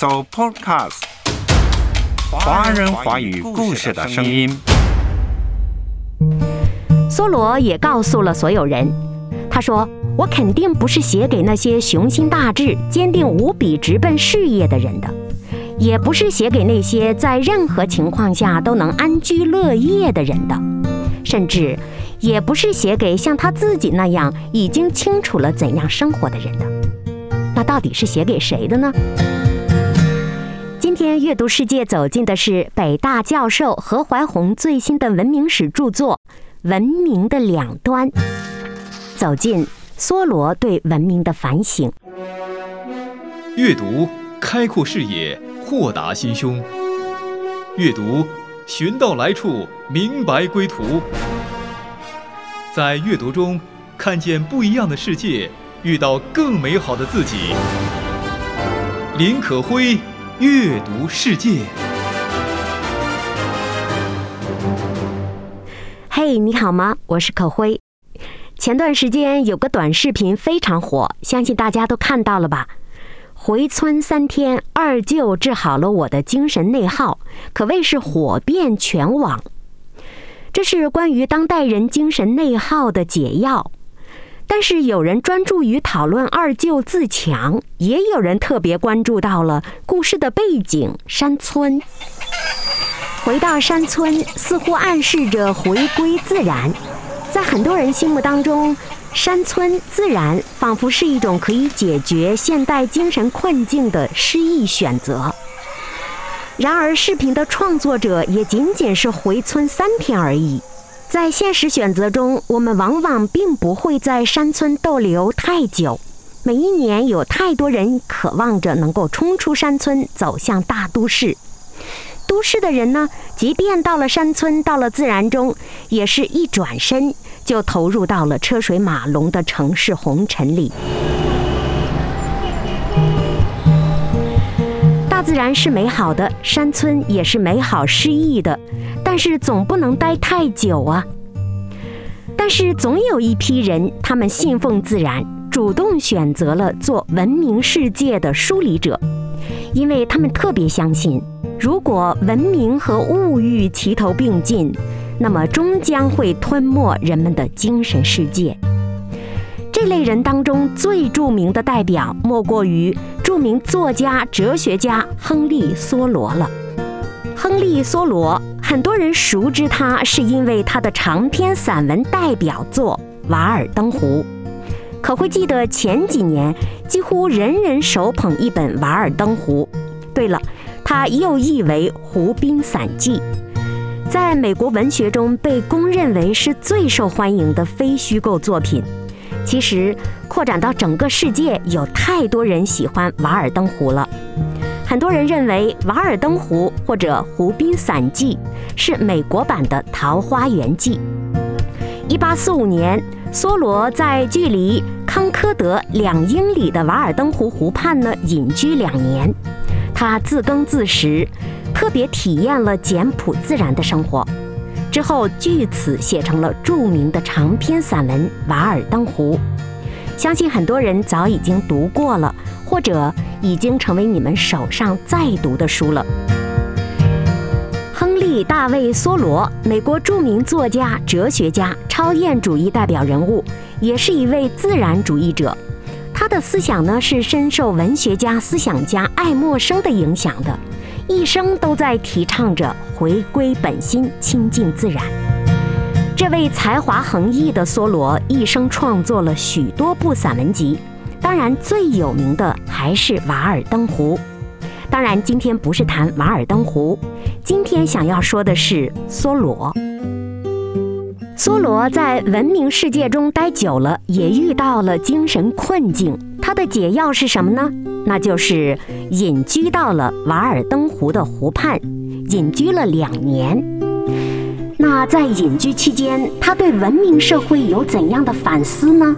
So Podcast，华人华语故事的声音。梭罗也告诉了所有人，他说：“我肯定不是写给那些雄心大志、坚定无比、直奔事业的人的，也不是写给那些在任何情况下都能安居乐业的人的，甚至也不是写给像他自己那样已经清楚了怎样生活的人的。那到底是写给谁的呢？”今天阅读世界走进的是北大教授何怀宏最新的文明史著作《文明的两端》，走进梭罗对文明的反省。阅读开阔视野，豁达心胸；阅读寻到来处，明白归途。在阅读中看见不一样的世界，遇到更美好的自己。林可辉。阅读世界。嘿，你好吗？我是可辉。前段时间有个短视频非常火，相信大家都看到了吧？回村三天，二舅治好了我的精神内耗，可谓是火遍全网。这是关于当代人精神内耗的解药。但是有人专注于讨论二舅自强，也有人特别关注到了故事的背景——山村。回到山村，似乎暗示着回归自然。在很多人心目当中，山村自然仿佛是一种可以解决现代精神困境的诗意选择。然而，视频的创作者也仅仅是回村三天而已。在现实选择中，我们往往并不会在山村逗留太久。每一年，有太多人渴望着能够冲出山村，走向大都市。都市的人呢，即便到了山村，到了自然中，也是一转身就投入到了车水马龙的城市红尘里。大自然是美好的，山村也是美好诗意的。但是总不能待太久啊！但是总有一批人，他们信奉自然，主动选择了做文明世界的梳理者，因为他们特别相信，如果文明和物欲齐头并进，那么终将会吞没人们的精神世界。这类人当中最著名的代表，莫过于著名作家、哲学家亨利·梭罗了。亨利·梭罗。很多人熟知他，是因为他的长篇散文代表作《瓦尔登湖》。可会记得前几年，几乎人人手捧一本《瓦尔登湖》。对了，它又译为《湖滨散记》，在美国文学中被公认为是最受欢迎的非虚构作品。其实，扩展到整个世界，有太多人喜欢《瓦尔登湖》了。很多人认为《瓦尔登湖》或者《湖滨散记》是美国版的《桃花源记》。一八四五年，梭罗在距离康科德两英里的瓦尔登湖湖畔呢隐居两年，他自耕自食，特别体验了简朴自然的生活。之后据此写成了著名的长篇散文《瓦尔登湖》，相信很多人早已经读过了，或者。已经成为你们手上在读的书了。亨利·大卫·梭罗，美国著名作家、哲学家、超验主义代表人物，也是一位自然主义者。他的思想呢，是深受文学家、思想家爱默生的影响的，一生都在提倡着回归本心、亲近自然。这位才华横溢的梭罗，一生创作了许多部散文集。当然，最有名的还是《瓦尔登湖》。当然，今天不是谈《瓦尔登湖》，今天想要说的是梭罗。梭罗在文明世界中待久了，也遇到了精神困境。他的解药是什么呢？那就是隐居到了瓦尔登湖的湖畔，隐居了两年。那在隐居期间，他对文明社会有怎样的反思呢？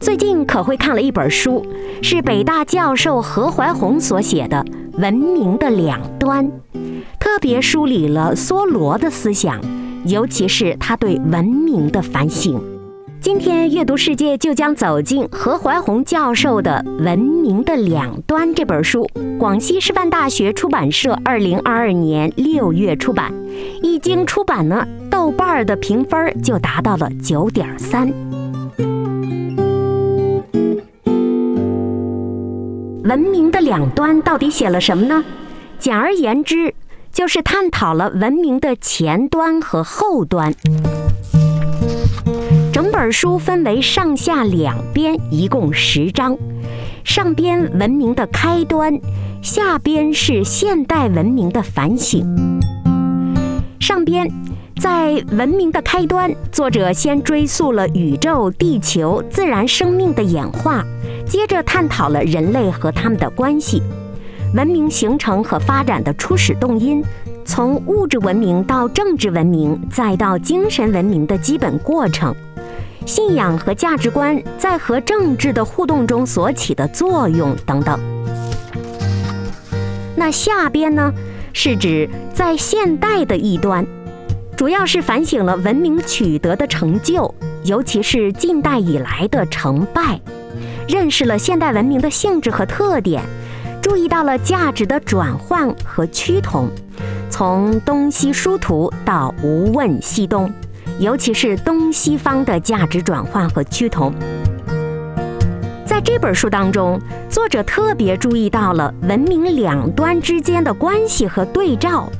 最近可会看了一本书，是北大教授何怀宏所写的《文明的两端》，特别梳理了梭罗的思想，尤其是他对文明的反省。今天阅读世界就将走进何怀宏教授的《文明的两端》这本书，广西师范大学出版社二零二二年六月出版。一经出版呢，豆瓣的评分就达到了九点三。文明的两端到底写了什么呢？简而言之，就是探讨了文明的前端和后端。本书分为上下两边，一共十章。上边文明的开端，下边是现代文明的反省。上边在文明的开端，作者先追溯了宇宙、地球、自然生命的演化，接着探讨了人类和他们的关系，文明形成和发展的初始动因，从物质文明到政治文明，再到精神文明的基本过程。信仰和价值观在和政治的互动中所起的作用等等。那下边呢，是指在现代的一端，主要是反省了文明取得的成就，尤其是近代以来的成败，认识了现代文明的性质和特点，注意到了价值的转换和趋同，从东西殊途到无问西东。尤其是东西方的价值转换和趋同，在这本书当中，作者特别注意到了文明两端之间的关系和对照，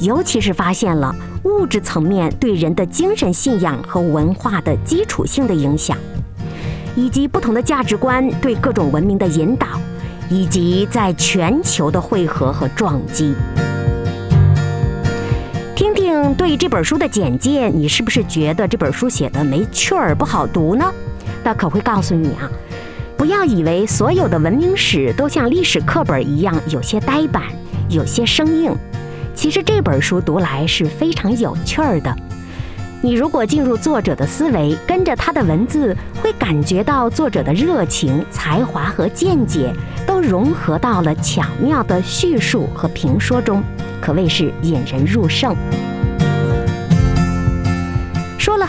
尤其是发现了物质层面对人的精神信仰和文化的基础性的影响，以及不同的价值观对各种文明的引导，以及在全球的汇合和撞击。听听对这本书的简介，你是不是觉得这本书写的没趣儿、不好读呢？那可会告诉你啊，不要以为所有的文明史都像历史课本一样有些呆板、有些生硬。其实这本书读来是非常有趣儿的。你如果进入作者的思维，跟着他的文字，会感觉到作者的热情、才华和见解都融合到了巧妙的叙述和评说中。可谓是引人入胜。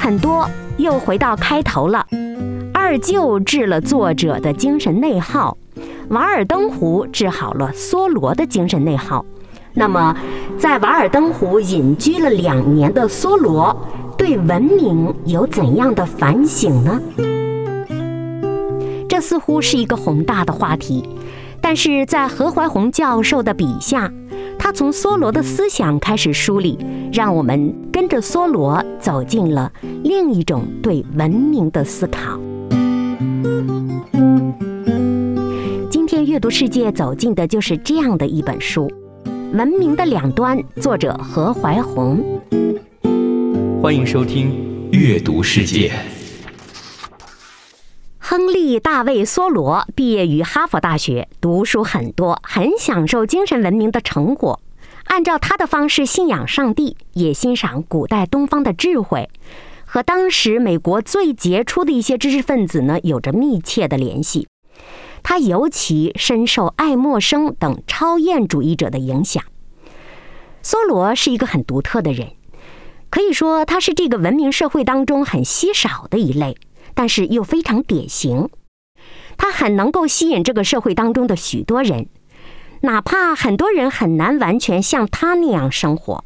很多，又回到开头了。二舅治了作者的精神内耗，瓦尔登湖治好了梭罗的精神内耗。那么，在瓦尔登湖隐居了两年的梭罗，对文明有怎样的反省呢？这似乎是一个宏大的话题，但是在何怀宏教授的笔下。他从梭罗的思想开始梳理，让我们跟着梭罗走进了另一种对文明的思考。今天阅读世界走进的就是这样的一本书，《文明的两端》，作者何怀宏。欢迎收听阅读世界。亨利·大卫·梭罗毕业于哈佛大学，读书很多，很享受精神文明的成果。按照他的方式信仰上帝，也欣赏古代东方的智慧，和当时美国最杰出的一些知识分子呢有着密切的联系。他尤其深受爱默生等超验主义者的影响。梭罗是一个很独特的人，可以说他是这个文明社会当中很稀少的一类。但是又非常典型，他很能够吸引这个社会当中的许多人，哪怕很多人很难完全像他那样生活，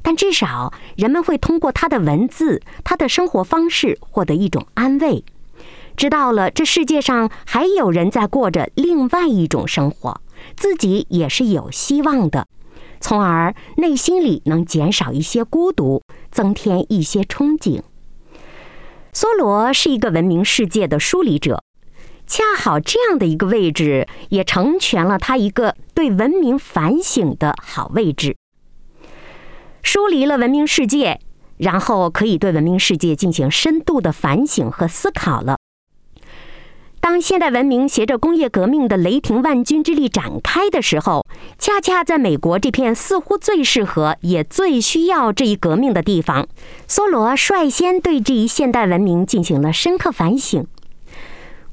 但至少人们会通过他的文字、他的生活方式获得一种安慰，知道了这世界上还有人在过着另外一种生活，自己也是有希望的，从而内心里能减少一些孤独，增添一些憧憬。梭罗是一个文明世界的梳理者，恰好这样的一个位置也成全了他一个对文明反省的好位置。疏离了文明世界，然后可以对文明世界进行深度的反省和思考了。当现代文明携着工业革命的雷霆万钧之力展开的时候，恰恰在美国这片似乎最适合也最需要这一革命的地方，梭罗率先对这一现代文明进行了深刻反省。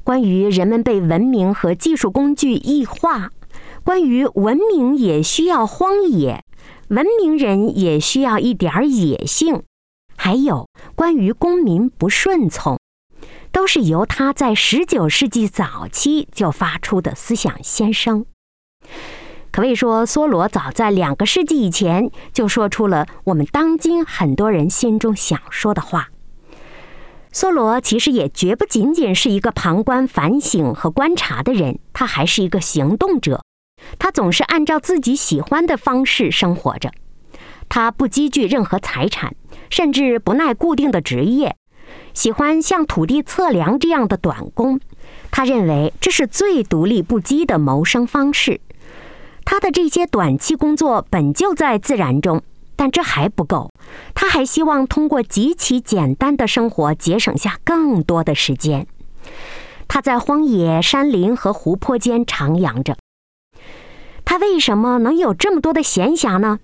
关于人们被文明和技术工具异化，关于文明也需要荒野，文明人也需要一点野性，还有关于公民不顺从。都是由他在19世纪早期就发出的思想先声。可谓说，梭罗早在两个世纪以前就说出了我们当今很多人心中想说的话。梭罗其实也绝不仅仅是一个旁观、反省和观察的人，他还是一个行动者。他总是按照自己喜欢的方式生活着。他不积聚任何财产，甚至不耐固定的职业，喜欢像土地测量这样的短工。他认为这是最独立不羁的谋生方式。他的这些短期工作本就在自然中，但这还不够。他还希望通过极其简单的生活节省下更多的时间。他在荒野、山林和湖泊间徜徉着。他为什么能有这么多的闲暇呢？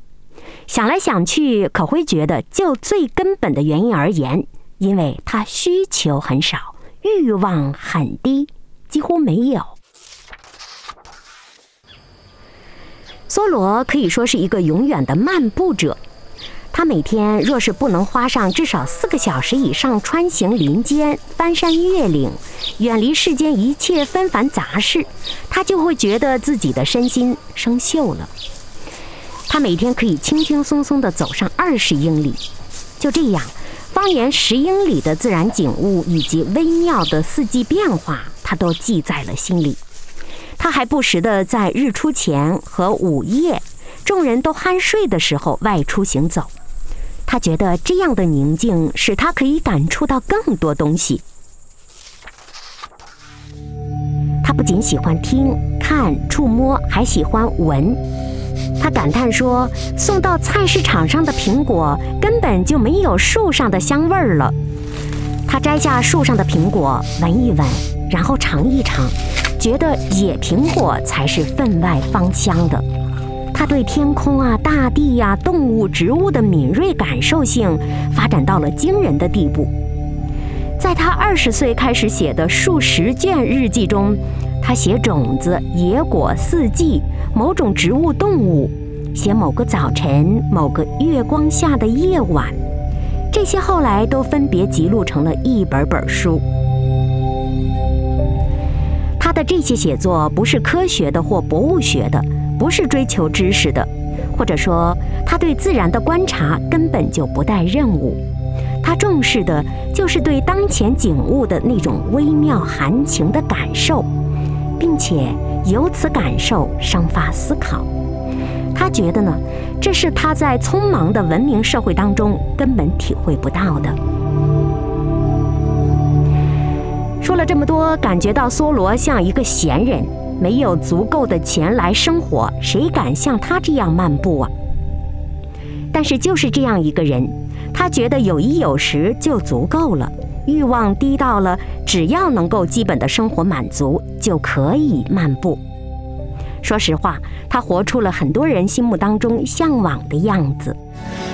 想来想去，可会觉得就最根本的原因而言，因为他需求很少，欲望很低，几乎没有。梭罗可以说是一个永远的漫步者。他每天若是不能花上至少四个小时以上穿行林间、翻山越岭，远离世间一切纷繁杂事，他就会觉得自己的身心生锈了。他每天可以轻轻松松地走上二十英里，就这样，方圆十英里的自然景物以及微妙的四季变化，他都记在了心里。他还不时地在日出前和午夜，众人都酣睡的时候外出行走。他觉得这样的宁静使他可以感触到更多东西。他不仅喜欢听、看、触摸，还喜欢闻。他感叹说：“送到菜市场上的苹果根本就没有树上的香味儿了。”他摘下树上的苹果，闻一闻，然后尝一尝。觉得野苹果才是分外芳香的。他对天空啊、大地呀、动物、植物的敏锐感受性发展到了惊人的地步。在他二十岁开始写的数十卷日记中，他写种子、野果、四季、某种植物、动物，写某个早晨、某个月光下的夜晚，这些后来都分别记录成了一本本书。他的这些写作不是科学的或博物学的，不是追求知识的，或者说他对自然的观察根本就不带任务。他重视的就是对当前景物的那种微妙含情的感受，并且由此感受生发思考。他觉得呢，这是他在匆忙的文明社会当中根本体会不到的。说了这么多，感觉到梭罗像一个闲人，没有足够的钱来生活，谁敢像他这样漫步啊？但是就是这样一个人，他觉得有衣有食就足够了，欲望低到了只要能够基本的生活满足就可以漫步。说实话，他活出了很多人心目当中向往的样子。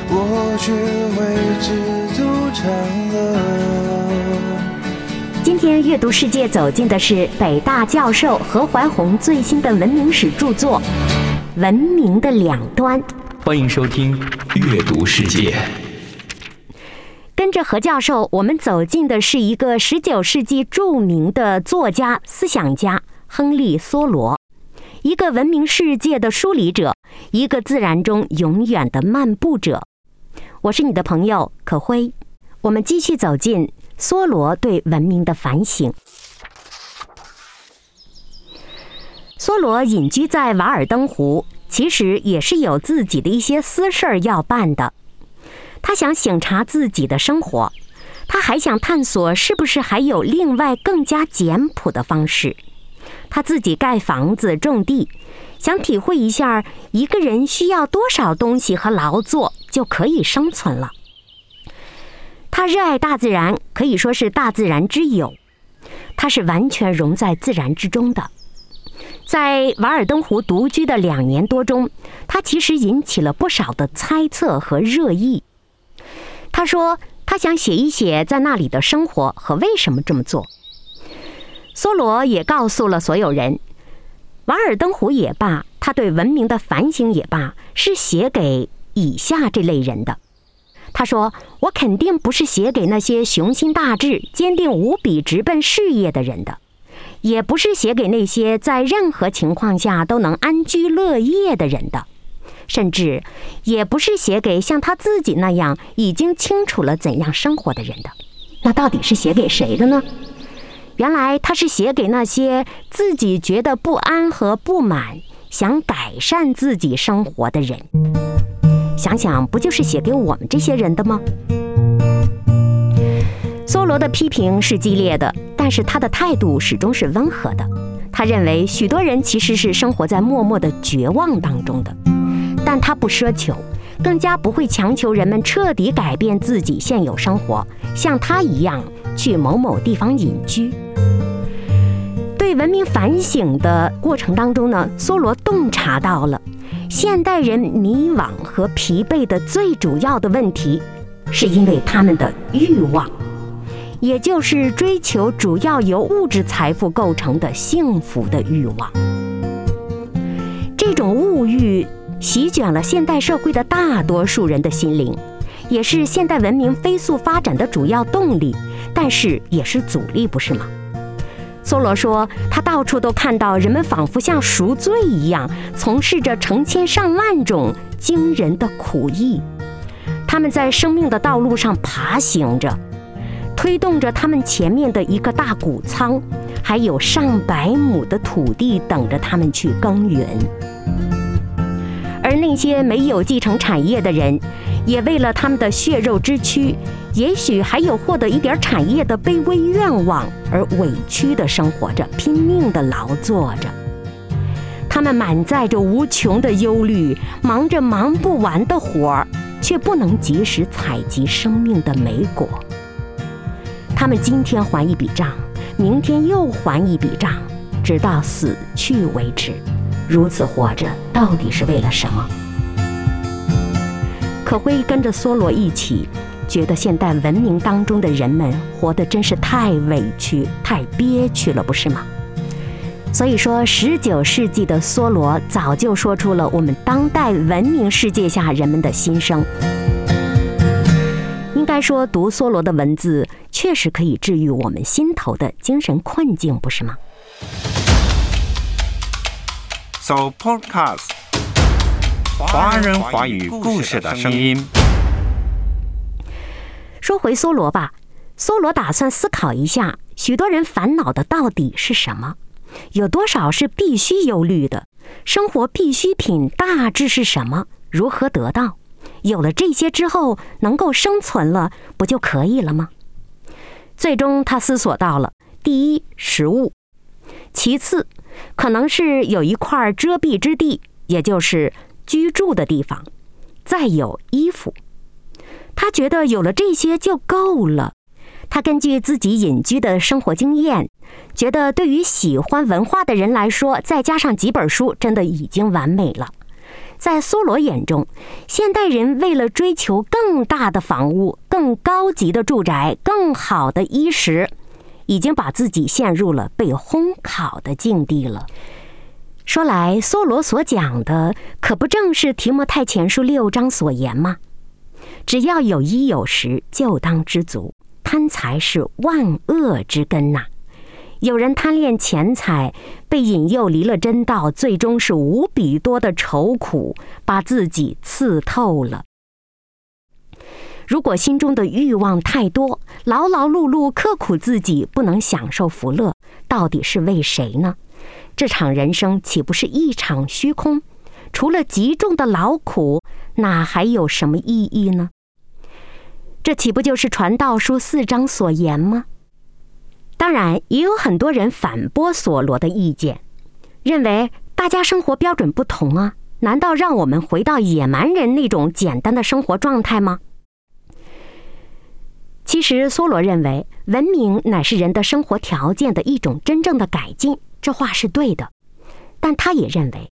我只为知足常乐。今天阅读世界走进的是北大教授何怀宏最新的文明史著作《文明的两端》。欢迎收听阅读世界。跟着何教授，我们走进的是一个十九世纪著名的作家、思想家亨利·梭罗，一个文明世界的梳理者，一个自然中永远的漫步者。我是你的朋友可辉，我们继续走进。梭罗对文明的反省。梭罗隐居在瓦尔登湖，其实也是有自己的一些私事儿要办的。他想省察自己的生活，他还想探索是不是还有另外更加简朴的方式。他自己盖房子、种地，想体会一下一个人需要多少东西和劳作就可以生存了。他热爱大自然，可以说是大自然之友。他是完全融在自然之中的。在瓦尔登湖独居的两年多中，他其实引起了不少的猜测和热议。他说，他想写一写在那里的生活和为什么这么做。梭罗也告诉了所有人，瓦尔登湖也罢，他对文明的反省也罢，是写给以下这类人的。他说：“我肯定不是写给那些雄心大志、坚定无比、直奔事业的人的，也不是写给那些在任何情况下都能安居乐业的人的，甚至也不是写给像他自己那样已经清楚了怎样生活的人的。那到底是写给谁的呢？原来他是写给那些自己觉得不安和不满，想改善自己生活的人。”想想，不就是写给我们这些人的吗？梭罗的批评是激烈的，但是他的态度始终是温和的。他认为许多人其实是生活在默默的绝望当中的，但他不奢求，更加不会强求人们彻底改变自己现有生活，像他一样去某某地方隐居。对文明反省的过程当中呢，梭罗洞察到了。现代人迷惘和疲惫的最主要的问题，是因为他们的欲望，也就是追求主要由物质财富构成的幸福的欲望。这种物欲席卷了现代社会的大多数人的心灵，也是现代文明飞速发展的主要动力，但是也是阻力，不是吗？梭罗说：“他到处都看到人们仿佛像赎罪一样，从事着成千上万种惊人的苦役。他们在生命的道路上爬行着，推动着他们前面的一个大谷仓，还有上百亩的土地等着他们去耕耘。那些没有继承产业的人，也为了他们的血肉之躯。”也许还有获得一点产业的卑微愿望，而委屈地生活着，拼命地劳作着。他们满载着无穷的忧虑，忙着忙不完的活儿，却不能及时采集生命的美果。他们今天还一笔账，明天又还一笔账，直到死去为止。如此活着，到底是为了什么？可会跟着梭罗一起。觉得现代文明当中的人们活得真是太委屈、太憋屈了，不是吗？所以说，十九世纪的梭罗早就说出了我们当代文明世界下人们的心声。应该说，读梭罗的文字确实可以治愈我们心头的精神困境，不是吗？So podcast，华人华语故事的声音。说回梭罗吧，梭罗打算思考一下，许多人烦恼的到底是什么？有多少是必须忧虑的？生活必需品大致是什么？如何得到？有了这些之后，能够生存了，不就可以了吗？最终，他思索到了：第一，食物；其次，可能是有一块遮蔽之地，也就是居住的地方；再有衣服。他觉得有了这些就够了。他根据自己隐居的生活经验，觉得对于喜欢文化的人来说，再加上几本书，真的已经完美了。在梭罗眼中，现代人为了追求更大的房屋、更高级的住宅、更好的衣食，已经把自己陷入了被烘烤的境地了。说来，梭罗所讲的，可不正是提摩太前书六章所言吗？只要有衣有食，就当知足。贪财是万恶之根呐！有人贪恋钱财，被引诱离了真道，最终是无比多的愁苦，把自己刺透了。如果心中的欲望太多，劳劳碌碌，刻苦自己，不能享受福乐，到底是为谁呢？这场人生岂不是一场虚空？除了极重的劳苦。那还有什么意义呢？这岂不就是传道书四章所言吗？当然，也有很多人反驳索罗的意见，认为大家生活标准不同啊，难道让我们回到野蛮人那种简单的生活状态吗？其实，梭罗认为文明乃是人的生活条件的一种真正的改进，这话是对的。但他也认为，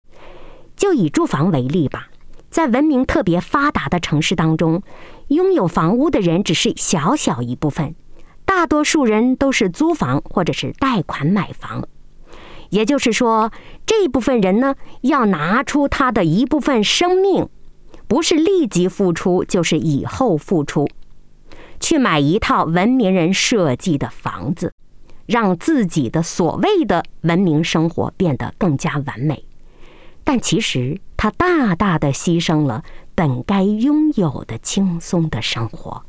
就以住房为例吧。在文明特别发达的城市当中，拥有房屋的人只是小小一部分，大多数人都是租房或者是贷款买房。也就是说，这部分人呢，要拿出他的一部分生命，不是立即付出，就是以后付出，去买一套文明人设计的房子，让自己的所谓的文明生活变得更加完美。但其实他大大的牺牲了本该拥有的轻松的生活。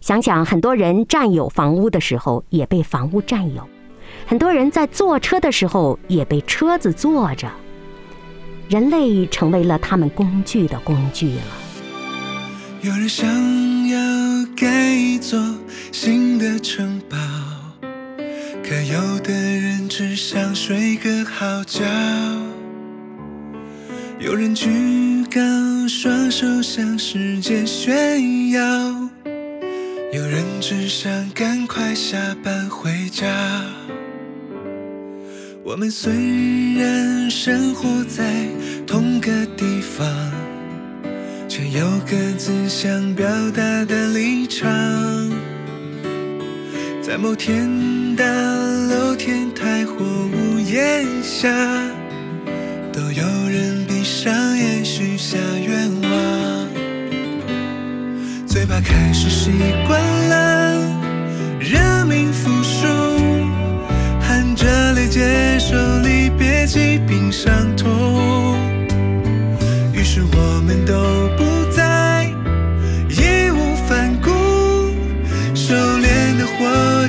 想想很多人占有房屋的时候，也被房屋占有；很多人在坐车的时候，也被车子坐着。人类成为了他们工具的工具了。有人想盖一座新的城堡，可有的人只想睡个好觉。有人举高双手向世界炫耀，有人只想赶快下班回家。我们虽然生活在同个地方，有各自想表达的立场。在某天大楼天台或屋檐下，都有人闭上眼许下愿望。嘴巴开始习惯了人民服输。含着泪接受离别，疾病伤痛。于是我们都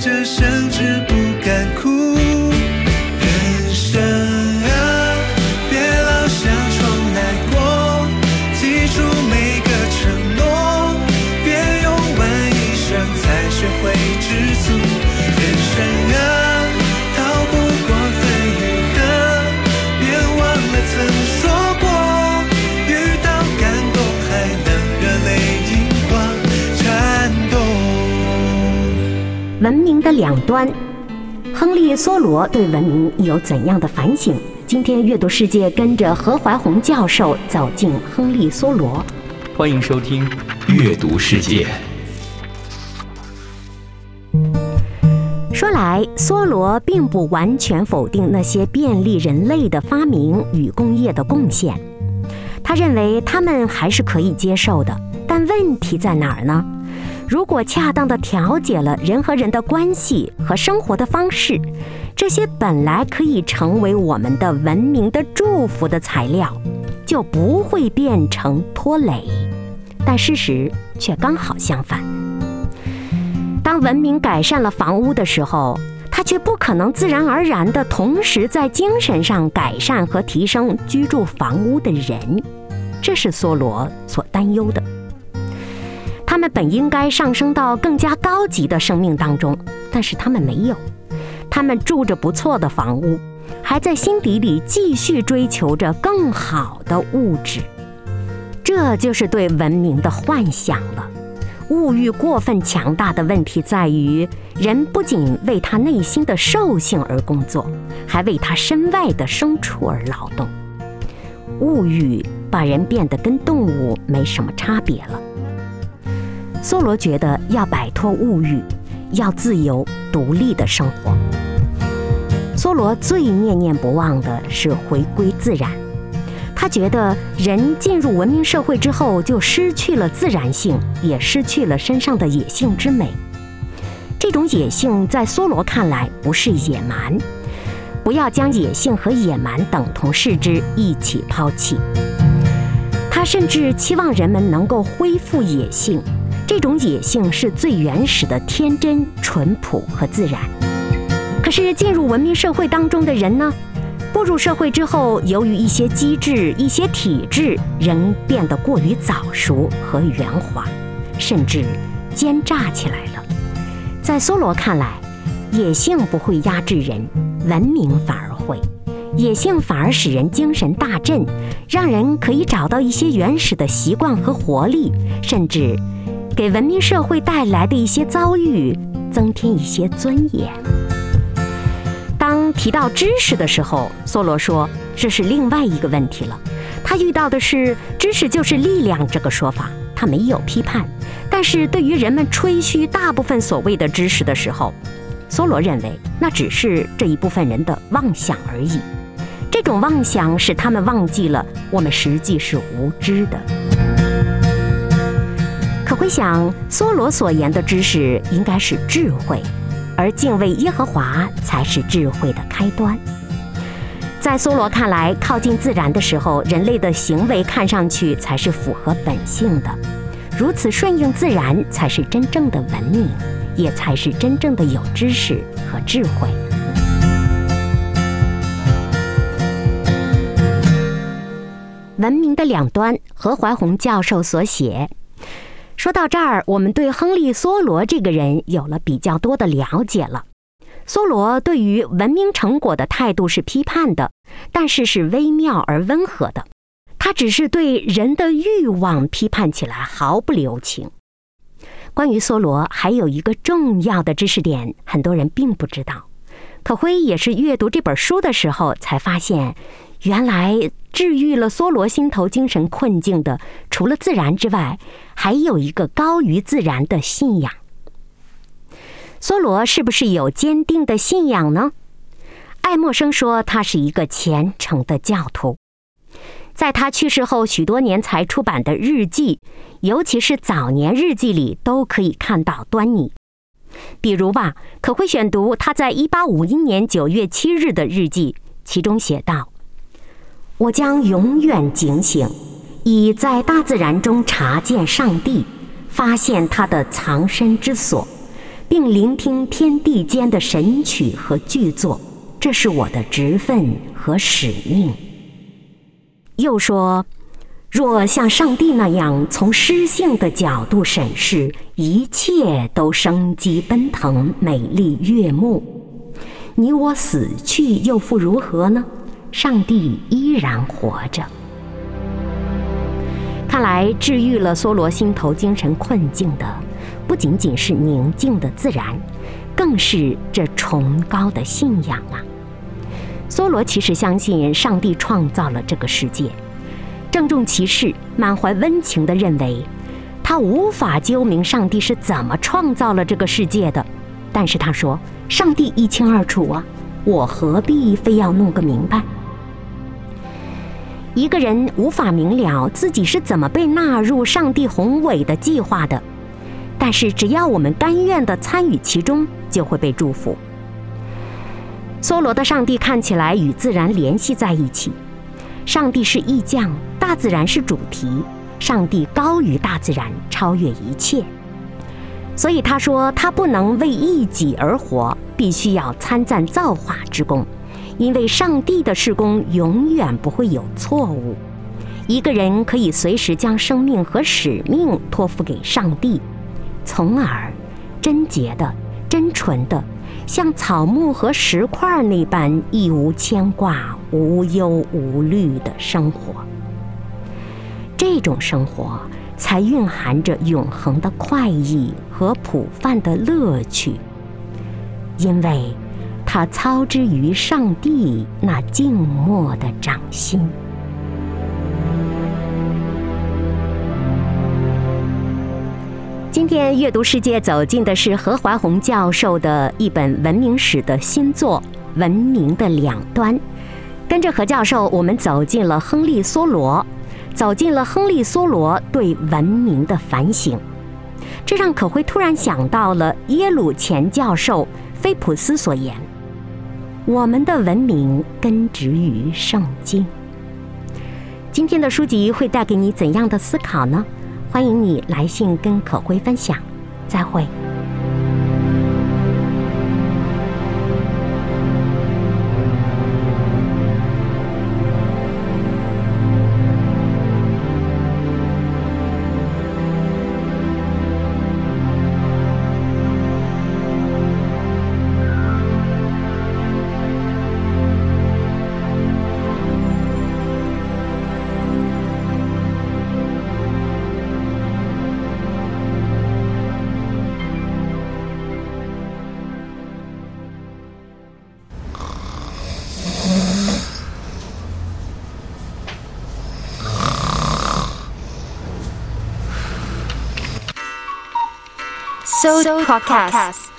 这，甚至不文明的两端，亨利·梭罗对文明有怎样的反省？今天阅读世界跟着何怀宏教授走进亨利·梭罗。欢迎收听阅读世界。说来，梭罗并不完全否定那些便利人类的发明与工业的贡献，他认为他们还是可以接受的。但问题在哪儿呢？如果恰当的调节了人和人的关系和生活的方式，这些本来可以成为我们的文明的祝福的材料，就不会变成拖累。但事实却刚好相反。当文明改善了房屋的时候，它却不可能自然而然地同时在精神上改善和提升居住房屋的人，这是梭罗所担忧的。他们本应该上升到更加高级的生命当中，但是他们没有。他们住着不错的房屋，还在心底里继续追求着更好的物质。这就是对文明的幻想了。物欲过分强大的问题在于，人不仅为他内心的兽性而工作，还为他身外的牲畜而劳动。物欲把人变得跟动物没什么差别了。梭罗觉得要摆脱物欲，要自由独立的生活。梭罗最念念不忘的是回归自然。他觉得人进入文明社会之后，就失去了自然性，也失去了身上的野性之美。这种野性在梭罗看来不是野蛮，不要将野性和野蛮等同视之，一起抛弃。他甚至期望人们能够恢复野性。这种野性是最原始的天真、淳朴和自然。可是进入文明社会当中的人呢？步入社会之后，由于一些机制、一些体制，人变得过于早熟和圆滑，甚至奸诈起来了。在梭罗看来，野性不会压制人，文明反而会。野性反而使人精神大振，让人可以找到一些原始的习惯和活力，甚至。给文明社会带来的一些遭遇增添一些尊严。当提到知识的时候，梭罗说这是另外一个问题了。他遇到的是“知识就是力量”这个说法，他没有批判。但是对于人们吹嘘大部分所谓的知识的时候，梭罗认为那只是这一部分人的妄想而已。这种妄想使他们忘记了我们实际是无知的。回想，梭罗所言的知识应该是智慧，而敬畏耶和华才是智慧的开端。在梭罗看来，靠近自然的时候，人类的行为看上去才是符合本性的，如此顺应自然才是真正的文明，也才是真正的有知识和智慧。文明的两端，何怀宏教授所写。说到这儿，我们对亨利·梭罗这个人有了比较多的了解了。梭罗对于文明成果的态度是批判的，但是是微妙而温和的。他只是对人的欲望批判起来毫不留情。关于梭罗，还有一个重要的知识点，很多人并不知道。可辉也是阅读这本书的时候才发现，原来。治愈了梭罗心头精神困境的，除了自然之外，还有一个高于自然的信仰。梭罗是不是有坚定的信仰呢？爱默生说他是一个虔诚的教徒。在他去世后许多年才出版的日记，尤其是早年日记里，都可以看到端倪。比如吧，可会选读他在一八五一年九月七日的日记，其中写道。我将永远警醒，以在大自然中查见上帝，发现他的藏身之所，并聆听天地间的神曲和巨作，这是我的职分和使命。又说，若像上帝那样从诗性的角度审视，一切都生机奔腾、美丽悦目，你我死去又复如何呢？上帝依然活着。看来，治愈了梭罗心头精神困境的，不仅仅是宁静的自然，更是这崇高的信仰啊！梭罗其实相信上帝创造了这个世界，郑重其事、满怀温情地认为，他无法究明上帝是怎么创造了这个世界的。但是他说，上帝一清二楚啊，我何必非要弄个明白？一个人无法明了自己是怎么被纳入上帝宏伟的计划的，但是只要我们甘愿地参与其中，就会被祝福。梭罗的上帝看起来与自然联系在一起，上帝是意匠，大自然是主题，上帝高于大自然，超越一切。所以他说，他不能为一己而活，必须要参赞造化之功。因为上帝的施工永远不会有错误，一个人可以随时将生命和使命托付给上帝，从而贞洁的、真纯的，像草木和石块那般亦无牵挂、无忧无虑的生活。这种生活才蕴含着永恒的快意和普泛的乐趣，因为。他操之于上帝那静默的掌心。今天阅读世界走进的是何怀宏教授的一本文明史的新作《文明的两端》。跟着何教授，我们走进了亨利·梭罗，走进了亨利·梭罗对文明的反省。这让可辉突然想到了耶鲁前教授菲普斯所言。我们的文明根植于圣经。今天的书籍会带给你怎样的思考呢？欢迎你来信跟可辉分享。再会。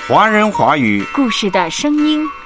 华人华语故事的声音。